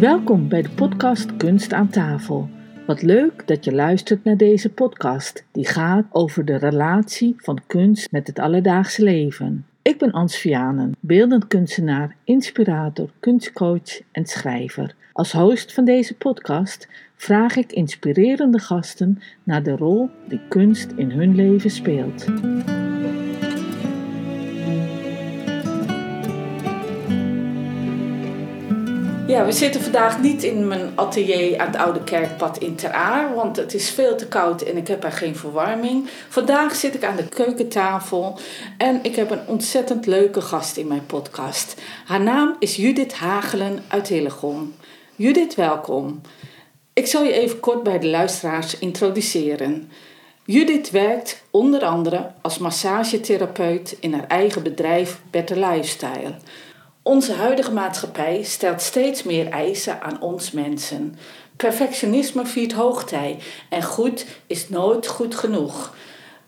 Welkom bij de podcast Kunst aan tafel. Wat leuk dat je luistert naar deze podcast, die gaat over de relatie van kunst met het alledaagse leven. Ik ben Ans Vianen, beeldend kunstenaar, inspirator, kunstcoach en schrijver. Als host van deze podcast vraag ik inspirerende gasten naar de rol die kunst in hun leven speelt. Ja, we zitten vandaag niet in mijn atelier aan het Oude Kerkpad in Ter Aar, want het is veel te koud en ik heb er geen verwarming. Vandaag zit ik aan de keukentafel en ik heb een ontzettend leuke gast in mijn podcast. Haar naam is Judith Hagelen uit Hillegom. Judith, welkom. Ik zal je even kort bij de luisteraars introduceren. Judith werkt onder andere als massagetherapeut in haar eigen bedrijf Better Lifestyle. Onze huidige maatschappij stelt steeds meer eisen aan ons mensen. Perfectionisme viert hoogtij en goed is nooit goed genoeg.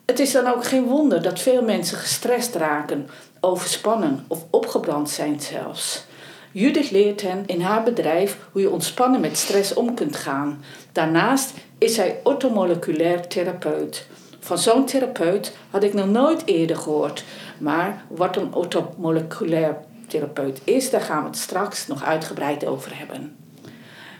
Het is dan ook geen wonder dat veel mensen gestrest raken, overspannen of opgebrand zijn zelfs. Judith leert hen in haar bedrijf hoe je ontspannen met stress om kunt gaan. Daarnaast is zij ortomoleculair therapeut. Van zo'n therapeut had ik nog nooit eerder gehoord. Maar wat een ortomoleculair therapeut is, daar gaan we het straks nog uitgebreid over hebben.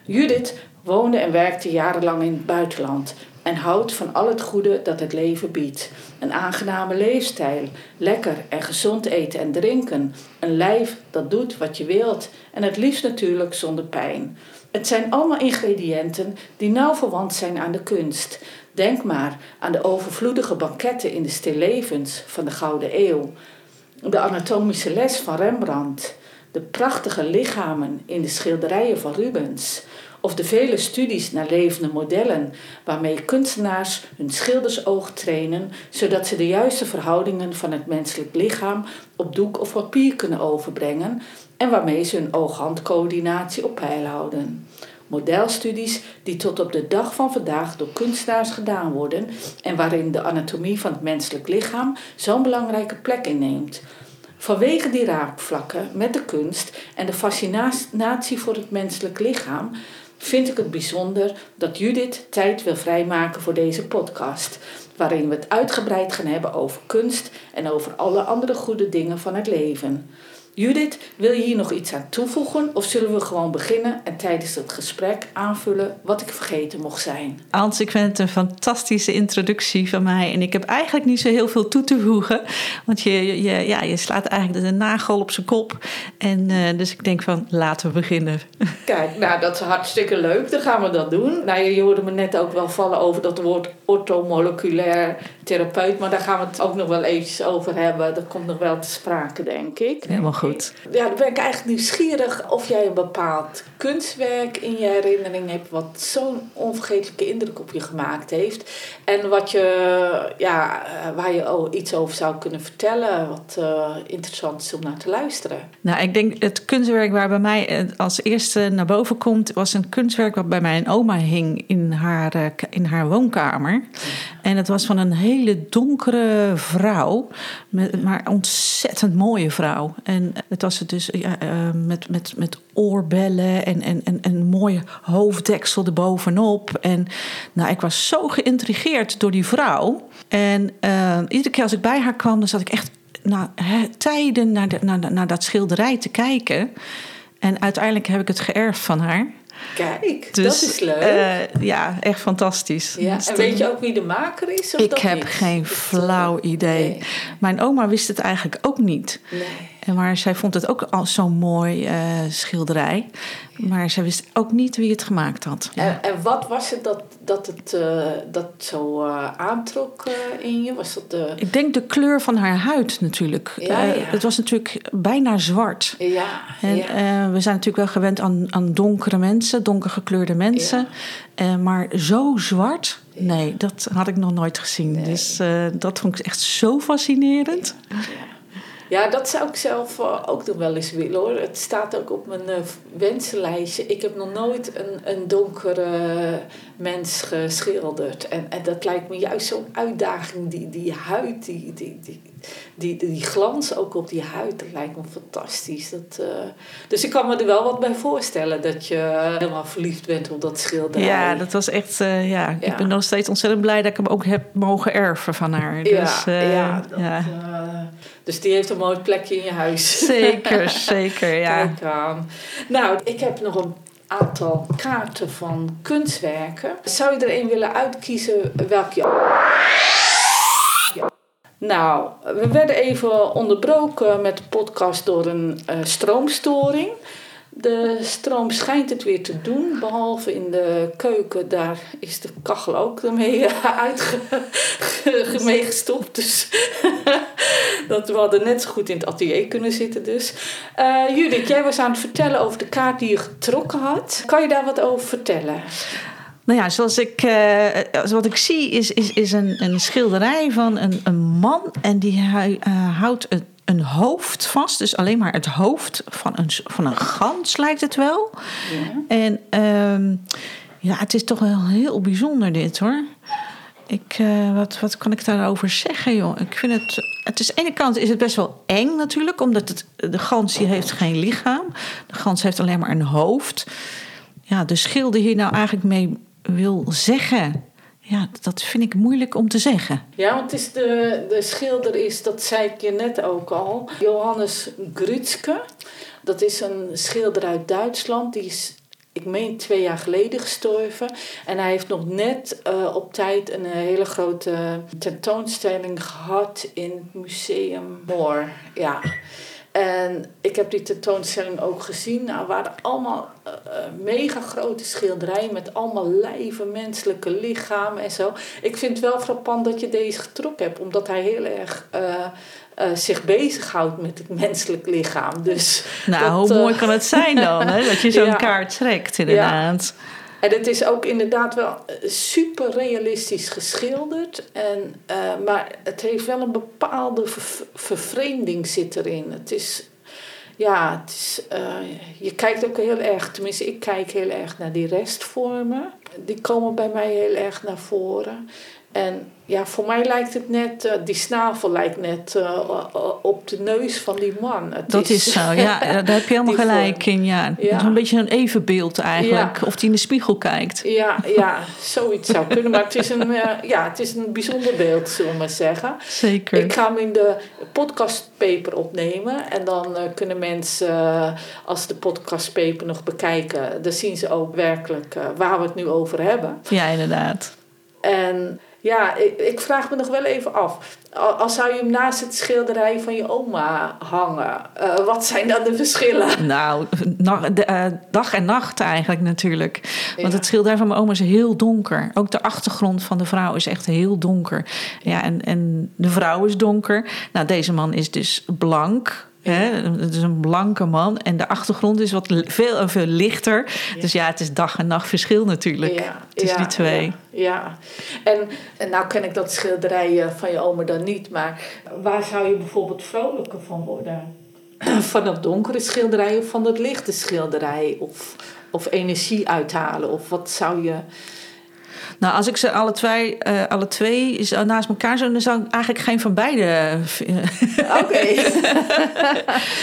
Judith woonde en werkte jarenlang in het buitenland en houdt van al het goede dat het leven biedt. Een aangename leefstijl, lekker en gezond eten en drinken, een lijf dat doet wat je wilt en het liefst natuurlijk zonder pijn. Het zijn allemaal ingrediënten die nauw verwant zijn aan de kunst. Denk maar aan de overvloedige banketten in de stillevens van de Gouden Eeuw, de anatomische les van Rembrandt, de prachtige lichamen in de schilderijen van Rubens, of de vele studies naar levende modellen waarmee kunstenaars hun schildersoog trainen zodat ze de juiste verhoudingen van het menselijk lichaam op doek of papier kunnen overbrengen en waarmee ze hun oog-handcoördinatie op peil houden. Modelstudies die tot op de dag van vandaag door kunstenaars gedaan worden en waarin de anatomie van het menselijk lichaam zo'n belangrijke plek inneemt. Vanwege die raakvlakken met de kunst en de fascinatie voor het menselijk lichaam vind ik het bijzonder dat Judith tijd wil vrijmaken voor deze podcast, waarin we het uitgebreid gaan hebben over kunst en over alle andere goede dingen van het leven. Judith, wil je hier nog iets aan toevoegen of zullen we gewoon beginnen en tijdens het gesprek aanvullen wat ik vergeten mocht zijn? Hans, ik vind het een fantastische introductie van mij en ik heb eigenlijk niet zo heel veel toe te voegen, want je, je, ja, je slaat eigenlijk de nagel op zijn kop. En uh, dus ik denk van laten we beginnen. Kijk, nou dat is hartstikke leuk, dan gaan we dat doen. Nou, je hoorde me net ook wel vallen over dat woord orthomoleculair therapeut, maar daar gaan we het ook nog wel eventjes over hebben. Dat komt nog wel te sprake, denk ik. Helemaal goed. Ja, dan ben ik eigenlijk nieuwsgierig of jij een bepaald kunstwerk in je herinnering hebt wat zo'n onvergetelijke indruk op je gemaakt heeft. En wat je, ja, eh, waar je iets over zou kunnen vertellen, wat uh, interessant is om naar te luisteren. Nou, ik denk het kunstwerk waar bij mij eh, als eerste naar boven komt, was een kunstwerk wat bij mijn oma hing in haar, in haar woonkamer. En het was van een hele donkere vrouw, met, maar ontzettend mooie vrouw. En het was dus ja, met, met, met oorbellen en, en, en, een mooie hoofddeksel erbovenop. En nou, ik was zo geïntrigeerd door die vrouw. En uh, iedere keer als ik bij haar kwam, dan zat ik echt nou, tijden naar, de, naar, naar dat schilderij te kijken. En uiteindelijk heb ik het geërfd van haar. Kijk, dus, dat is leuk. Uh, ja, echt fantastisch. Ja, en weet je ook wie de maker is? Of ik heb geen flauw idee. Mijn oma wist het eigenlijk ook niet. Nee. Maar zij vond het ook al zo'n mooi uh, schilderij. Maar zij wist ook niet wie het gemaakt had. En, en, wat was het dat, dat het uh, dat zo uh, aantrok in je? Was dat de... Ik denk de kleur van haar huid natuurlijk. Ja, ja. Het was natuurlijk bijna zwart. Ja, en we zijn natuurlijk wel gewend aan, aan donkere mensen, donker gekleurde mensen. maar zo zwart, nee, dat had ik nog nooit gezien. Nee. Dus dat vond ik echt zo fascinerend. Ja. Ja, dat zou ik zelf uh, ook nog wel eens willen hoor. Het staat ook op mijn uh, wensenlijstje. Ik heb nog nooit een, een donkere mens geschilderd. En, en dat lijkt me juist zo'n uitdaging. Die, die huid, die, die, die, die glans ook op die huid, dat lijkt me fantastisch. Dat, eh, dus ik kan me er wel wat bij voorstellen dat je helemaal verliefd bent op dat schilderij. Ja, dat was echt, eh, ja. Ik ben nog steeds ontzettend blij dat ik hem ook heb mogen erven van haar. Dus, ja, ja, dat, ja. dus die heeft een mooi plekje in je huis. Zeker, zeker, ja. Kijk aan. Nou, ik heb nog een aantal kaarten van kunstwerken. Zou je er een willen uitkiezen welke je... Nou, we werden even onderbroken met de podcast door een uh, stroomstoring. De stroom schijnt het weer te doen, behalve in de keuken. Daar is de kachel ook ermee uitgestopt. Dus dat we hadden net zo goed in het atelier kunnen zitten dus. Uh, jij was aan het vertellen over de kaart die je getrokken had. Kan je daar wat over vertellen? Nou ja, zoals ik, uh, wat ik zie is, is, is een, een schilderij van een, een man. En die uh, houdt een, een hoofd vast. Dus alleen maar het hoofd van een, van een gans lijkt het wel. Ja. En um, ja, het is toch wel heel bijzonder dit hoor. Ik, uh, wat, wat kan ik daarover zeggen, joh? Ik vind het. Het is, aan de ene kant is het best wel eng natuurlijk, omdat het, de gans hier heeft geen lichaam. De gans heeft alleen maar een hoofd. Ja, de schilder hier nou eigenlijk mee wil zeggen. Ja, dat vind ik moeilijk om te zeggen. Ja, want is de, de schilder is, dat zei ik je net ook al, Johannes Grutske. Dat is een schilder uit Duitsland. Die is, ik meen, twee jaar geleden gestorven. En hij heeft nog net uh, op tijd een hele grote tentoonstelling gehad in het museum Moor. Ja. En ik heb die tentoonstelling ook gezien. Nou, waren allemaal uh, mega grote schilderijen met allemaal lijven, menselijke lichamen en zo. Ik vind het wel frappant dat je deze getrokken hebt, omdat hij heel erg uh, uh, zich bezighoudt met het menselijk lichaam. Dus nou, hoe mooi kan het zijn dan, hè? dat je zo'n ja, kaart trekt, inderdaad. Ja. En het is ook inderdaad wel super realistisch geschilderd. En, uh, maar het heeft wel een bepaalde ver vervreemding zit erin. Het is, ja, het is, uh, je kijkt ook heel erg, tenminste ik kijk heel erg naar die restvormen. Die komen bij mij heel erg naar voren. En ja, voor mij lijkt het net, uh, die snavel lijkt net uh, op de neus van die man. Het dat is, is zo, ja, daar heb je helemaal gelijk in. Ja. ja. een beetje een evenbeeld eigenlijk, ja. of die in de spiegel kijkt. Ja, ja zoiets zou kunnen, maar het is, een, ja, het is een bijzonder beeld, zullen we maar zeggen. Zeker. Ik ga hem in de podcastpaper opnemen en dan kunnen mensen, als de podcastpaper nog bekijken, dan zien ze ook werkelijk waar we het nu over hebben. Ja, inderdaad. En ja, ik, ik, vraag me nog wel even af. Als zou je hem naast het schilderij van je oma hangen, uh, wat zijn dan de verschillen? Nou, de, uh, dag en nacht eigenlijk natuurlijk. Want ja. het schilderij van mijn oma is heel donker. Ook de achtergrond van de vrouw is echt heel donker. Ja, en, en de vrouw is donker. Nou, deze man is dus blank. Hè? Het is een blanke man en de achtergrond is wat veel en veel lichter. Ja. Dus ja, het is dag en nacht verschil natuurlijk ja. tussen ja, die twee. Ja, En, en nou ken ik dat schilderij van je oma dan niet, maar waar zou je bijvoorbeeld vrolijker van worden? Van het donkere schilderij of van het lichte schilderij? Of, of energie uithalen? Of wat zou je... Nou, als ik ze alle twee, uh, alle twee naast elkaar zou, dan zou ik eigenlijk geen van beide. Oké. Okay.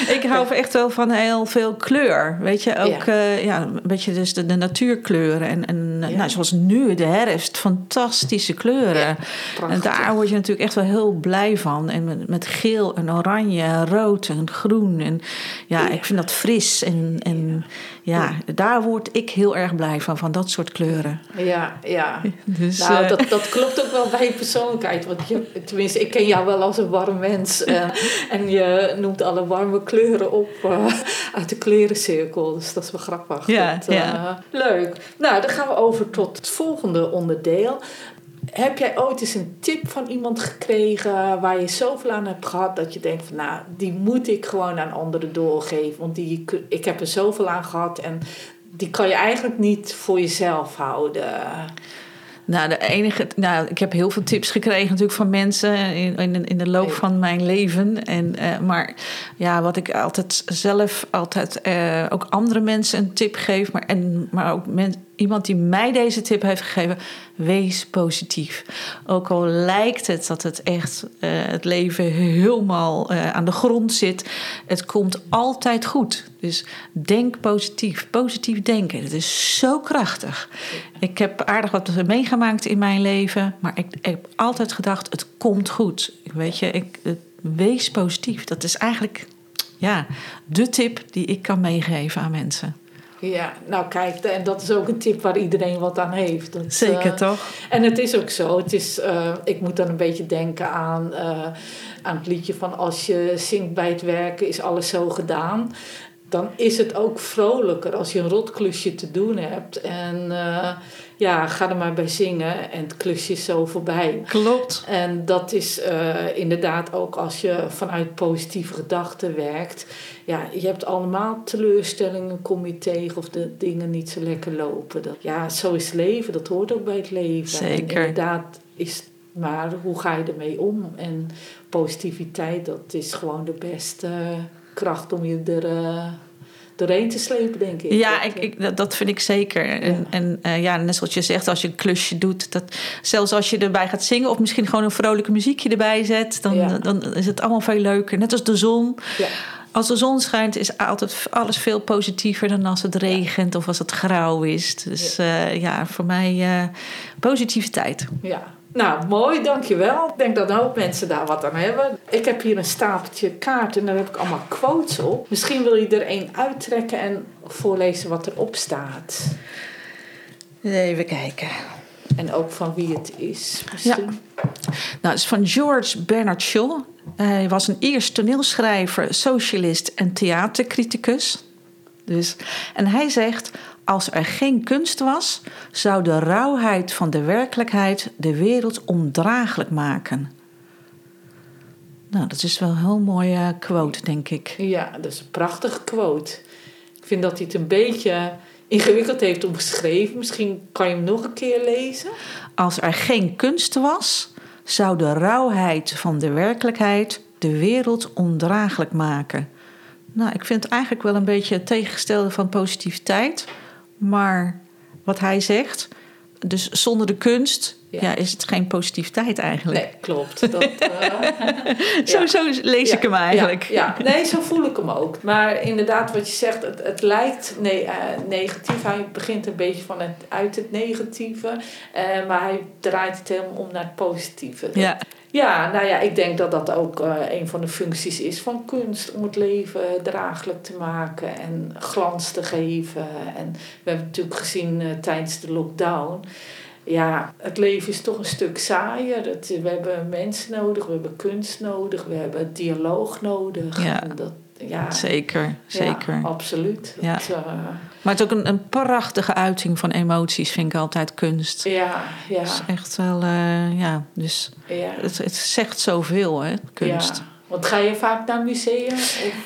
ik hou echt wel van heel veel kleur. Weet je, ook ja. Uh, ja een beetje dus de, de natuurkleuren. En, en ja. nou, zoals nu, de herfst, fantastische kleuren. Ja, en daar word je natuurlijk echt wel heel blij van. En met, met geel en oranje rood en groen. En ja, ik vind dat fris. En, en ja, daar word ik heel erg blij van, van dat soort kleuren. Ja, ja. Dus, nou, uh, dat, dat klopt ook wel bij je persoonlijkheid. Want je, tenminste, ik ken jou wel als een warm mens. Uh, en je noemt alle warme kleuren op uh, uit de klerencirkel. Dus dat is wel grappig. Ja, dat, ja. Leuk. Nou, dan gaan we over tot het volgende onderdeel. Heb jij ooit eens een tip van iemand gekregen waar je zoveel aan hebt gehad dat je denkt van nou, die moet ik gewoon aan anderen doorgeven. Want die, ik heb er zoveel aan gehad en die kan je eigenlijk niet voor jezelf houden. Nou, de enige, nou, ik heb heel veel tips gekregen natuurlijk van mensen in, in, in de loop van mijn leven. En, uh, maar ja, wat ik altijd zelf altijd uh, ook andere mensen een tip geef, maar, en, maar ook men, iemand die mij deze tip heeft gegeven: wees positief. Ook al lijkt het dat het echt uh, het leven helemaal uh, aan de grond zit, het komt altijd goed. Dus denk positief. Positief denken. Dat is zo krachtig. Ik heb aardig wat meegemaakt in mijn leven, maar ik, ik heb altijd gedacht: het komt goed. Weet je, ik, wees positief. Dat is eigenlijk ja, de tip die ik kan meegeven aan mensen. Ja, nou kijk, en dat is ook een tip waar iedereen wat aan heeft. Dat, Zeker uh, toch? En het is ook zo. Het is, uh, ik moet dan een beetje denken aan, uh, aan het liedje van als je zingt bij het werken is alles zo gedaan. Dan is het ook vrolijker als je een rotklusje te doen hebt. En ja, ga er maar bij zingen en het klusje is zo voorbij. Klopt. En dat is uh, inderdaad ook als je vanuit positieve gedachten werkt. Ja, je hebt allemaal teleurstellingen, kom je tegen of de dingen niet zo lekker lopen. Dat, ja, zo is het leven, dat hoort ook bij het leven. Zeker. En inderdaad is maar hoe ga je ermee om? En positiviteit, dat is gewoon de beste kracht om je er... Uh, doorheen te slepen, denk ik. Ja, ik, ik, dat vind ik zeker. Ja. En, en uh, ja, net zoals je zegt, als je een klusje doet, dat, zelfs als je erbij gaat zingen of misschien gewoon een vrolijke muziekje erbij zet, dan, ja. dan is het allemaal veel leuker. Net als de zon. Ja. Als de zon schijnt, is altijd alles veel positiever dan als het regent of als het grauw is. Dus ja, uh, ja voor mij uh, positiviteit. Ja, nou, mooi, dankjewel. Ik denk dat een hoop mensen daar wat aan hebben. Ik heb hier een stapeltje kaarten en daar heb ik allemaal quotes op. Misschien wil je er één uittrekken en voorlezen wat erop staat. Even kijken. En ook van wie het is. Misschien. Ja. Nou, het is van George Bernard Shaw. Hij was een Iers toneelschrijver, socialist en theatercriticus. Dus, en hij zegt: Als er geen kunst was, zou de rauwheid van de werkelijkheid de wereld ondraaglijk maken. Nou, dat is wel een heel mooie quote, denk ik. Ja, dat is een prachtige quote. Ik vind dat hij het een beetje ingewikkeld heeft omschreven. Misschien kan je hem nog een keer lezen. Als er geen kunst was, zou de rauwheid van de werkelijkheid de wereld ondraaglijk maken. Nou, ik vind het eigenlijk wel een beetje het tegengestelde van positiviteit. Maar wat hij zegt, dus zonder de kunst ja. ja is het geen positiviteit eigenlijk. Nee, klopt. Dat, uh, zo, ja. zo lees ik hem eigenlijk. Ja, ja, nee, zo voel ik hem ook. Maar inderdaad, wat je zegt, het, het lijkt nee, uh, negatief. Hij begint een beetje van het, uit het negatieve. Uh, maar hij draait het helemaal om naar het positieve. Dat, ja. Ja, nou ja, ik denk dat dat ook uh, een van de functies is van kunst. Om het leven draaglijk te maken en glans te geven. En we hebben natuurlijk gezien uh, tijdens de lockdown. Ja, het leven is toch een stuk saaier. Het, we hebben mensen nodig, we hebben kunst nodig, we hebben dialoog nodig. Ja. En dat, ja, zeker, zeker. Ja, absoluut. Ja. Dat, uh, maar het is ook een, een prachtige uiting van emoties, vind ik altijd kunst. Ja, ja. Het is echt wel, uh, ja, dus ja. het, het zegt zoveel, hè, kunst. Ja. Want ga je vaak naar musea?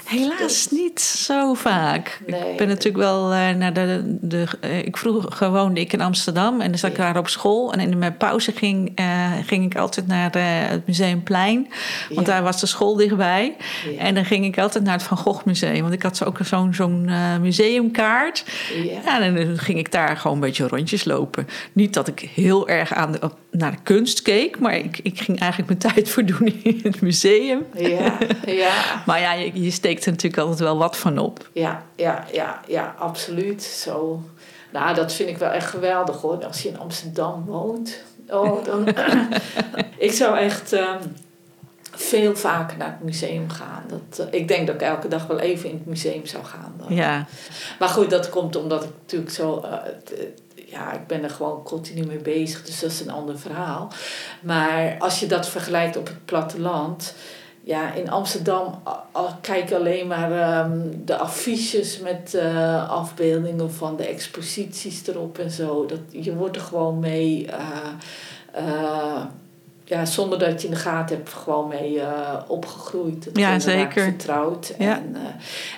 Helaas niet zo vaak. Nee. Ik ben natuurlijk wel uh, naar de. de uh, ik vroeger woonde ik in Amsterdam en dan zat ik daar op school. En in mijn pauze ging, uh, ging ik altijd naar het Museumplein. Want ja. daar was de school dichtbij. Ja. En dan ging ik altijd naar het Van Gogh Museum. Want ik had ook zo'n zo'n museumkaart. Ja. En dan ging ik daar gewoon een beetje rondjes lopen. Niet dat ik heel erg aan de, naar de kunst keek, maar ik, ik ging eigenlijk mijn tijd voor doen in het museum. Ja, ja. maar ja, je, je, steekt er natuurlijk altijd wel wat van op. Ja, ja, ja, ja, absoluut. Zo. Nou, dat vind ik wel echt geweldig hoor. Als je in Amsterdam woont. Oh, dan. ik zou echt um, veel vaker naar het museum gaan. Dat, uh, ik denk dat ik elke dag wel even in het museum zou gaan. Dan. Ja. Maar goed, dat komt omdat ik natuurlijk zo. Uh, ja, ik ben er gewoon continu mee bezig, dus dat is een ander verhaal. Maar als je dat vergelijkt op het platteland, ja, in Amsterdam kijk alleen maar um, de affiches met uh, afbeeldingen van de exposities erop en zo. Dat, je wordt er gewoon mee. Uh, uh, ja, zonder dat je in de gaten hebt, gewoon mee opgegroeid. Dat ja, zeker. Vertrouwd. Ja. En,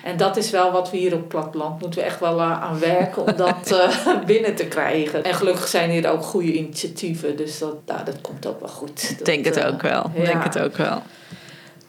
en dat is wel wat we hier op platteland moeten we echt wel aan werken om dat binnen te krijgen. En gelukkig zijn hier ook goede initiatieven, dus dat, nou, dat komt ook wel goed. Ik denk het ook wel. Ja. denk het ook wel.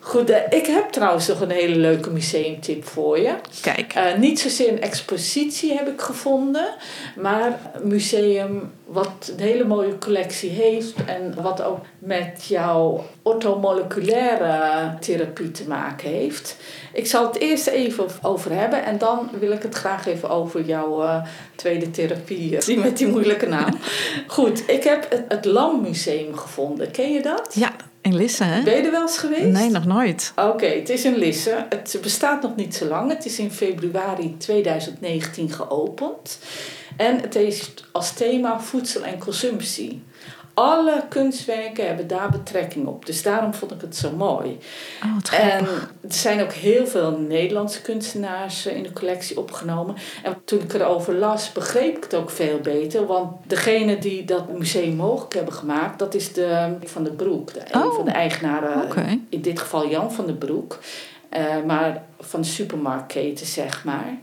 Goed, eh, ik heb trouwens nog een hele leuke museumtip voor je. Kijk. Uh, niet zozeer een expositie heb ik gevonden, maar een museum wat een hele mooie collectie heeft en wat ook met jouw orthomoleculaire therapie te maken heeft. Ik zal het eerst even over hebben en dan wil ik het graag even over jouw uh, tweede therapie, die met die moeilijke naam. Goed, ik heb het, het Lammuseum gevonden. Ken je dat? Ja, in Lisse, hè? Ben je er wel eens geweest? Nee, nog nooit. Oké, het is in Lisse. Het bestaat nog niet zo lang. Het is in februari 2019 geopend. En het heeft als thema voedsel en consumptie. Alle kunstwerken hebben daar betrekking op. Dus daarom vond ik het zo mooi. Oh, en er zijn ook heel veel Nederlandse kunstenaars in de collectie opgenomen. En toen ik erover las, begreep ik het ook veel beter. Want degene die dat museum mogelijk hebben gemaakt, dat is de Van de Broek. De, een Oh, van de eigenaren, oké. in dit geval Jan van den Broek. Eh, maar van de supermarktketen, zeg maar.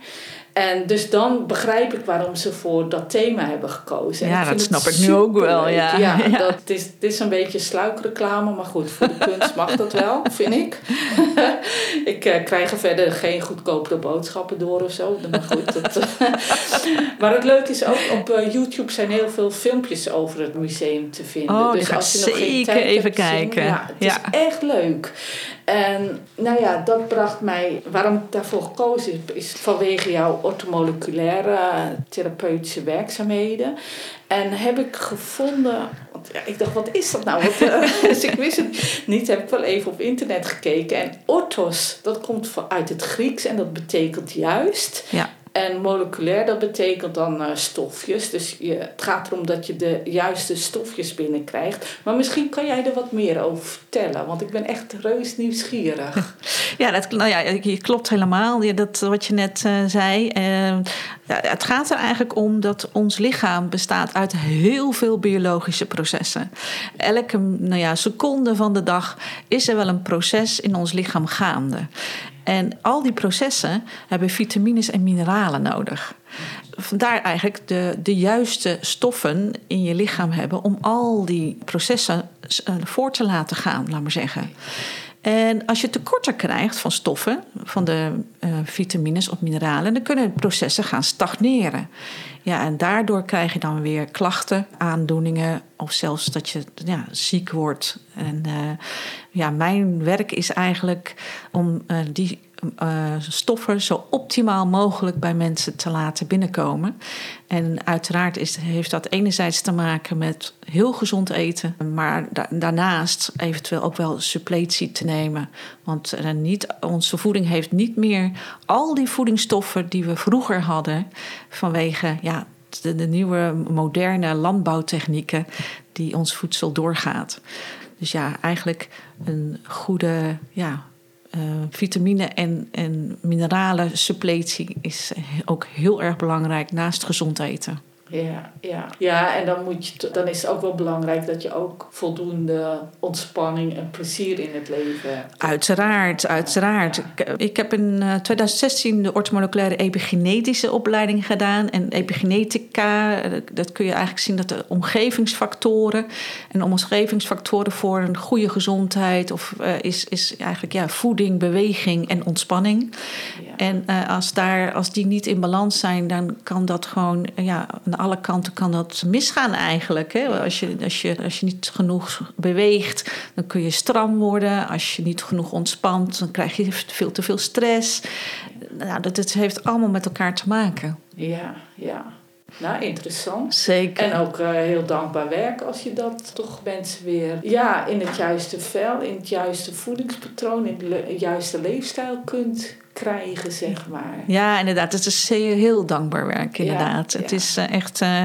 En dus dan begrijp ik waarom ze voor dat thema hebben gekozen. En Ja, ik dat snap ik nu ook wel, ja. ja, Ja. Dat, het, is, het is een beetje sluikreclame, maar goed, voor de kunst mag dat wel, vind ik. ik eh, krijg er verder geen goedkopere boodschappen door of zo. Maar goed, dat, maar het leuke is ook, op eh, YouTube zijn heel veel filmpjes over het museum te vinden. Oh, dus als je nog geen zeker tijd even hebt, zien- kijken. Ja, het Ja. is echt leuk. En nou ja, dat bracht mij, waarom ik daarvoor gekozen heb, is vanwege jouw ortomoleculaire therapeutische werkzaamheden. En heb ik gevonden, want ik dacht, wat is dat nou? Want, eh, dus ik wist het niet, heb ik wel even op internet gekeken. En orthos, dat komt uit het Grieks en dat betekent juist. Ja. En moleculair, dat betekent dan eh, stofjes. Dus je, het gaat erom dat je de juiste stofjes binnenkrijgt. Maar misschien kan jij er wat meer over vertellen, want ik ben echt reus nieuwsgierig. Ja, dat, nou ja, je klopt helemaal. Ja, dat, wat je net eh, zei. Eh, ja, het gaat er eigenlijk om dat ons lichaam bestaat uit heel veel biologische processen. Elke nou ja, seconde van de dag is er wel een proces in ons lichaam gaande. En al die processen hebben vitamines en mineralen nodig. Vandaar eigenlijk de, de juiste stoffen in je lichaam hebben om al die processen eh, voor te laten gaan, laat maar zeggen. En als je tekorten krijgt van stoffen, van de eh, vitamines of mineralen, dan kunnen processen gaan stagneren. Ja, en daardoor krijg je dan weer klachten, aandoeningen of zelfs dat je ja, ziek wordt. En eh, ja, mijn werk is eigenlijk om eh, die eh, stoffen zo optimaal mogelijk bij mensen te laten binnenkomen. En uiteraard is, heeft dat enerzijds te maken met heel gezond eten, maar da- daarnaast eventueel ook wel suppletie te nemen. Want niet, onze voeding heeft niet meer al die voedingsstoffen die we vroeger hadden vanwege ja, de, de nieuwe moderne landbouwtechnieken die ons voedsel doorgaat. Dus ja, eigenlijk een goede ja, vitamine- en, en mineralen suppletie is ook heel erg belangrijk naast gezond eten. Ja, ja. ja en dan, moet je, dan is het ook wel belangrijk dat je ook voldoende ontspanning en plezier in het leven hebt. Uiteraard, uiteraard. Ik, ik heb in eh, 2016 de orthomoleculaire epigenetische opleiding gedaan. En epigenetica, eh, dat kun je eigenlijk zien dat de omgevingsfactoren... en omgevingsfactoren voor een goede gezondheid... Of, eh, is, is eigenlijk ja, voeding, beweging en ontspanning. Ja. En eh, als, daar, als die niet in balans zijn, dan kan dat gewoon eh, ja, aan alle kanten kan dat misgaan eigenlijk. Hè? Als, je, als, je, als je niet genoeg beweegt, dan kun je stram worden. Als je niet genoeg ontspant, dan krijg je veel te veel stress. Nou, dat, het heeft allemaal met elkaar te maken. Ja, ja. Nou, interessant. Zeker. En ook eh, heel dankbaar werk als je dat toch mensen weer ja, in het juiste vel, in het juiste voedingspatroon, in de le- juiste leefstijl kunt krijgen, zeg maar. Ja, inderdaad. Het is heel, heel dankbaar werk, Ja, inderdaad. Het is eh, echt... eh,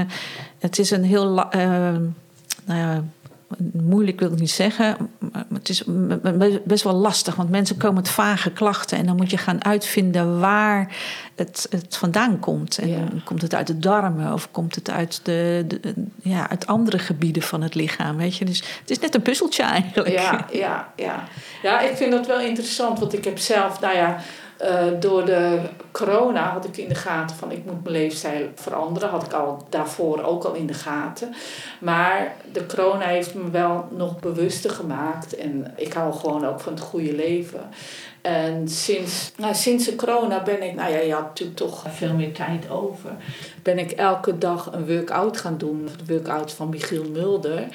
het is een heel... la- eh, nou ja, moeilijk wil ik niet zeggen. Maar het is best wel lastig. Want mensen komen met vage klachten. En dan moet je gaan uitvinden waar het, het vandaan komt. En Ja. komt het uit de darmen? Of komt het uit, de, de- ja, uit andere gebieden van het lichaam? Weet je? Dus het is net een puzzeltje eigenlijk. Ja, ja, ja. Ja, ik vind dat wel interessant, want ik heb zelf, nou ja, eh, door de corona had ik in de gaten van ik moet mijn leefstijl veranderen. Had ik al daarvoor ook al in de gaten. Maar de corona heeft me wel nog bewuster gemaakt. En ik hou gewoon ook van het goede leven. En sinds, nou, sinds de corona ben ik, nou ja, je had natuurlijk toch veel meer tijd over. Ben ik elke dag een workout gaan doen. De workout van Michiel Mulder.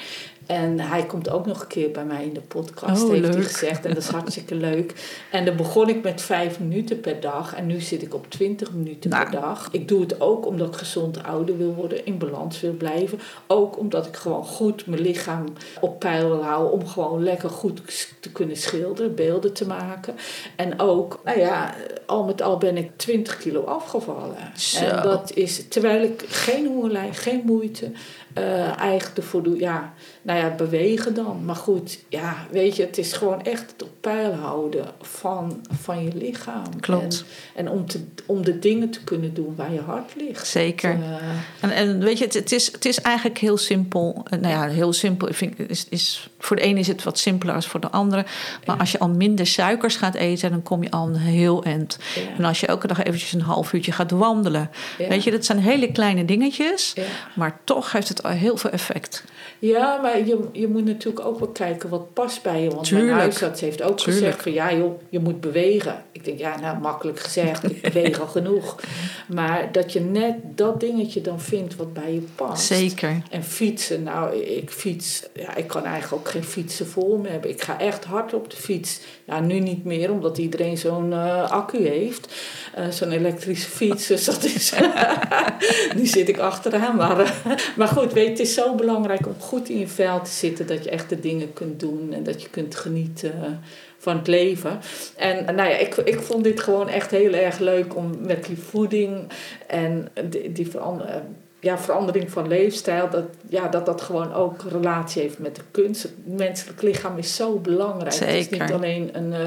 En hij komt ook nog een keer bij mij in de podcast, Oh, heeft leuk. hij gezegd. En dat is hartstikke leuk. En dan begon ik met vijf minuten per dag. En nu zit ik op 20 minuten Nou. per dag. Ik doe het ook omdat ik gezond ouder wil worden, in balans wil blijven. Ook omdat ik gewoon goed mijn lichaam op peil wil houden. Om gewoon lekker goed te kunnen schilderen, beelden te maken. En ook, nou ja, al met al ben ik 20 kilo afgevallen. Zo. En dat is, terwijl ik geen hongerlijn, geen moeite, eh eigenlijk ervoor doe, ja, nou ja, bewegen dan. Maar goed, ja, weet je, het is gewoon echt het op peil houden van, van je lichaam. Klopt. En, en om, te, om de dingen te kunnen doen waar je hart ligt. Zeker. Eh, En, en weet je, het, het, is, het is eigenlijk heel simpel. Eh, Nou ja, heel simpel. Ik vind, is, is, voor de ene is het wat simpeler als voor de andere. Maar als je al minder suikers gaat eten, dan kom je al een heel eind. En als je elke dag eventjes een half uurtje gaat wandelen. Weet je, dat zijn hele kleine dingetjes. Maar toch heeft het al heel veel effect. Ja, maar je, je moet natuurlijk ook wel kijken wat past bij je. Want Tuurlijk. mijn huisarts heeft ook Tuurlijk. gezegd van ja joh, je moet bewegen. Ik denk ja, nou makkelijk gezegd, ik beweeg al genoeg. Maar dat je net dat dingetje dan vindt wat bij je past. Zeker. En fietsen, nou ik fiets, ja ik kan eigenlijk ook geen fietsen voor me hebben. Ik ga echt hard op de fiets. Ja, nu niet meer, omdat iedereen zo'n eh, accu heeft. Eh, zo'n elektrische fiets, dus dat is... nu zit ik achteraan, maar... eh, maar goed, weet het is zo belangrijk om goed in je vel te zitten... dat je echt de dingen kunt doen en dat je kunt genieten eh, van het leven. En nou ja, ik, ik vond dit gewoon echt heel erg leuk om met die voeding en die, die ja, verandering van leefstijl... Dat, ja, dat dat gewoon ook relatie heeft met de kunst. Het menselijk lichaam is zo belangrijk. Het is niet alleen een, eh,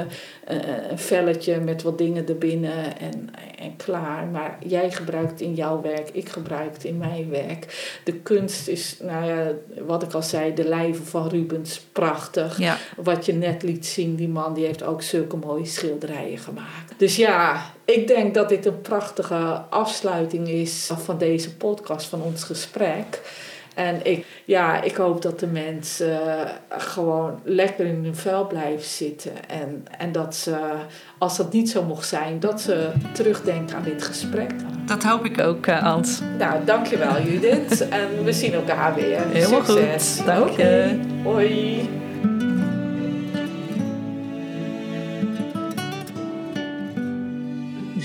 een, een velletje met wat dingen erbinnen en, en klaar. Maar jij gebruikt in jouw werk, ik gebruik het in mijn werk. De kunst is, nou ja, wat ik al zei, de lijven van Rubens, prachtig. Ja, Wat je net liet zien, die man die heeft ook zulke mooie schilderijen gemaakt. Dus ja, ik denk dat dit een prachtige afsluiting is van deze podcast, van ons gesprek. En ik, ja, ik hoop dat de mensen eh, gewoon lekker in hun vel blijven zitten. En, en dat ze, als dat niet zo mocht zijn, dat ze terugdenken aan dit gesprek. dat hoop ik ook, Ant. Nou, dankjewel Judith. En we zien elkaar weer. Helemaal Succes. goed. Dank je. Hoi.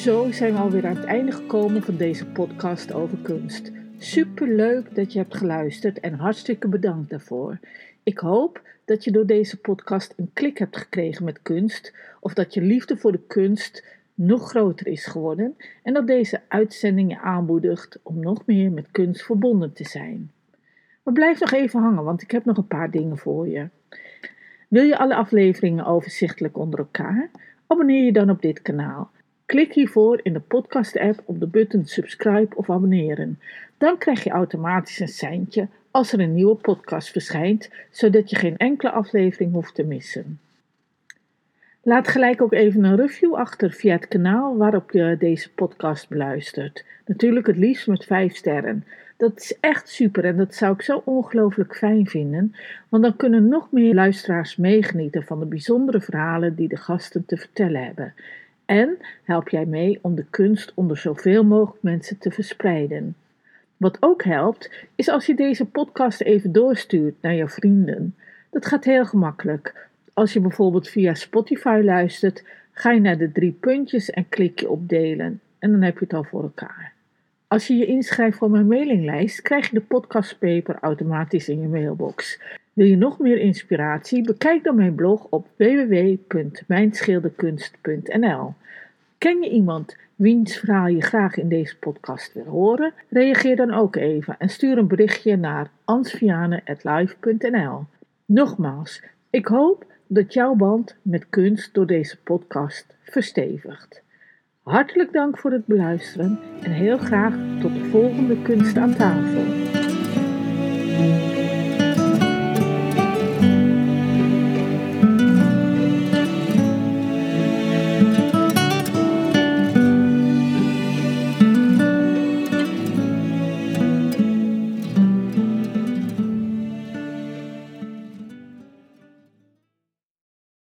Zo zijn we alweer aan het einde gekomen van deze podcast over kunst. Super leuk dat je hebt geluisterd en hartstikke bedankt daarvoor. Ik hoop dat je door deze podcast een klik hebt gekregen met kunst, of dat je liefde voor de kunst nog groter is geworden en dat deze uitzending je aanmoedigt om nog meer met kunst verbonden te zijn. Maar blijf nog even hangen, want ik heb nog een paar dingen voor je. Wil je alle afleveringen overzichtelijk onder elkaar? Abonneer je dan op dit kanaal. Klik hiervoor in de podcast-app op de button subscribe of abonneren. Dan krijg je automatisch een seintje als er een nieuwe podcast verschijnt, zodat je geen enkele aflevering hoeft te missen. Laat gelijk ook even een review achter via het kanaal waarop je deze podcast beluistert. Natuurlijk het liefst met 5 sterren. Dat is echt super en dat zou ik zo ongelooflijk fijn vinden, want dan kunnen nog meer luisteraars meegenieten van de bijzondere verhalen die de gasten te vertellen hebben. En help jij mee om de kunst onder zoveel mogelijk mensen te verspreiden. Wat ook helpt, is als je deze podcast even doorstuurt naar je vrienden. Dat gaat heel gemakkelijk. Als je bijvoorbeeld via Spotify luistert, ga je naar de drie puntjes en klik je op delen. En dan heb je het al voor elkaar. Als je je inschrijft voor mijn mailinglijst, krijg je de podcastpaper automatisch in je mailbox. Wil je nog meer inspiratie? Bekijk dan mijn blog op www.mijnschilderkunst.nl. Ken je iemand wiens verhaal je graag in deze podcast wil horen? Reageer dan ook even en stuur een berichtje naar ansviane.live.nl. Nogmaals, ik hoop dat jouw band met kunst door deze podcast verstevigt. Hartelijk dank voor het beluisteren en heel graag tot de volgende kunst aan tafel.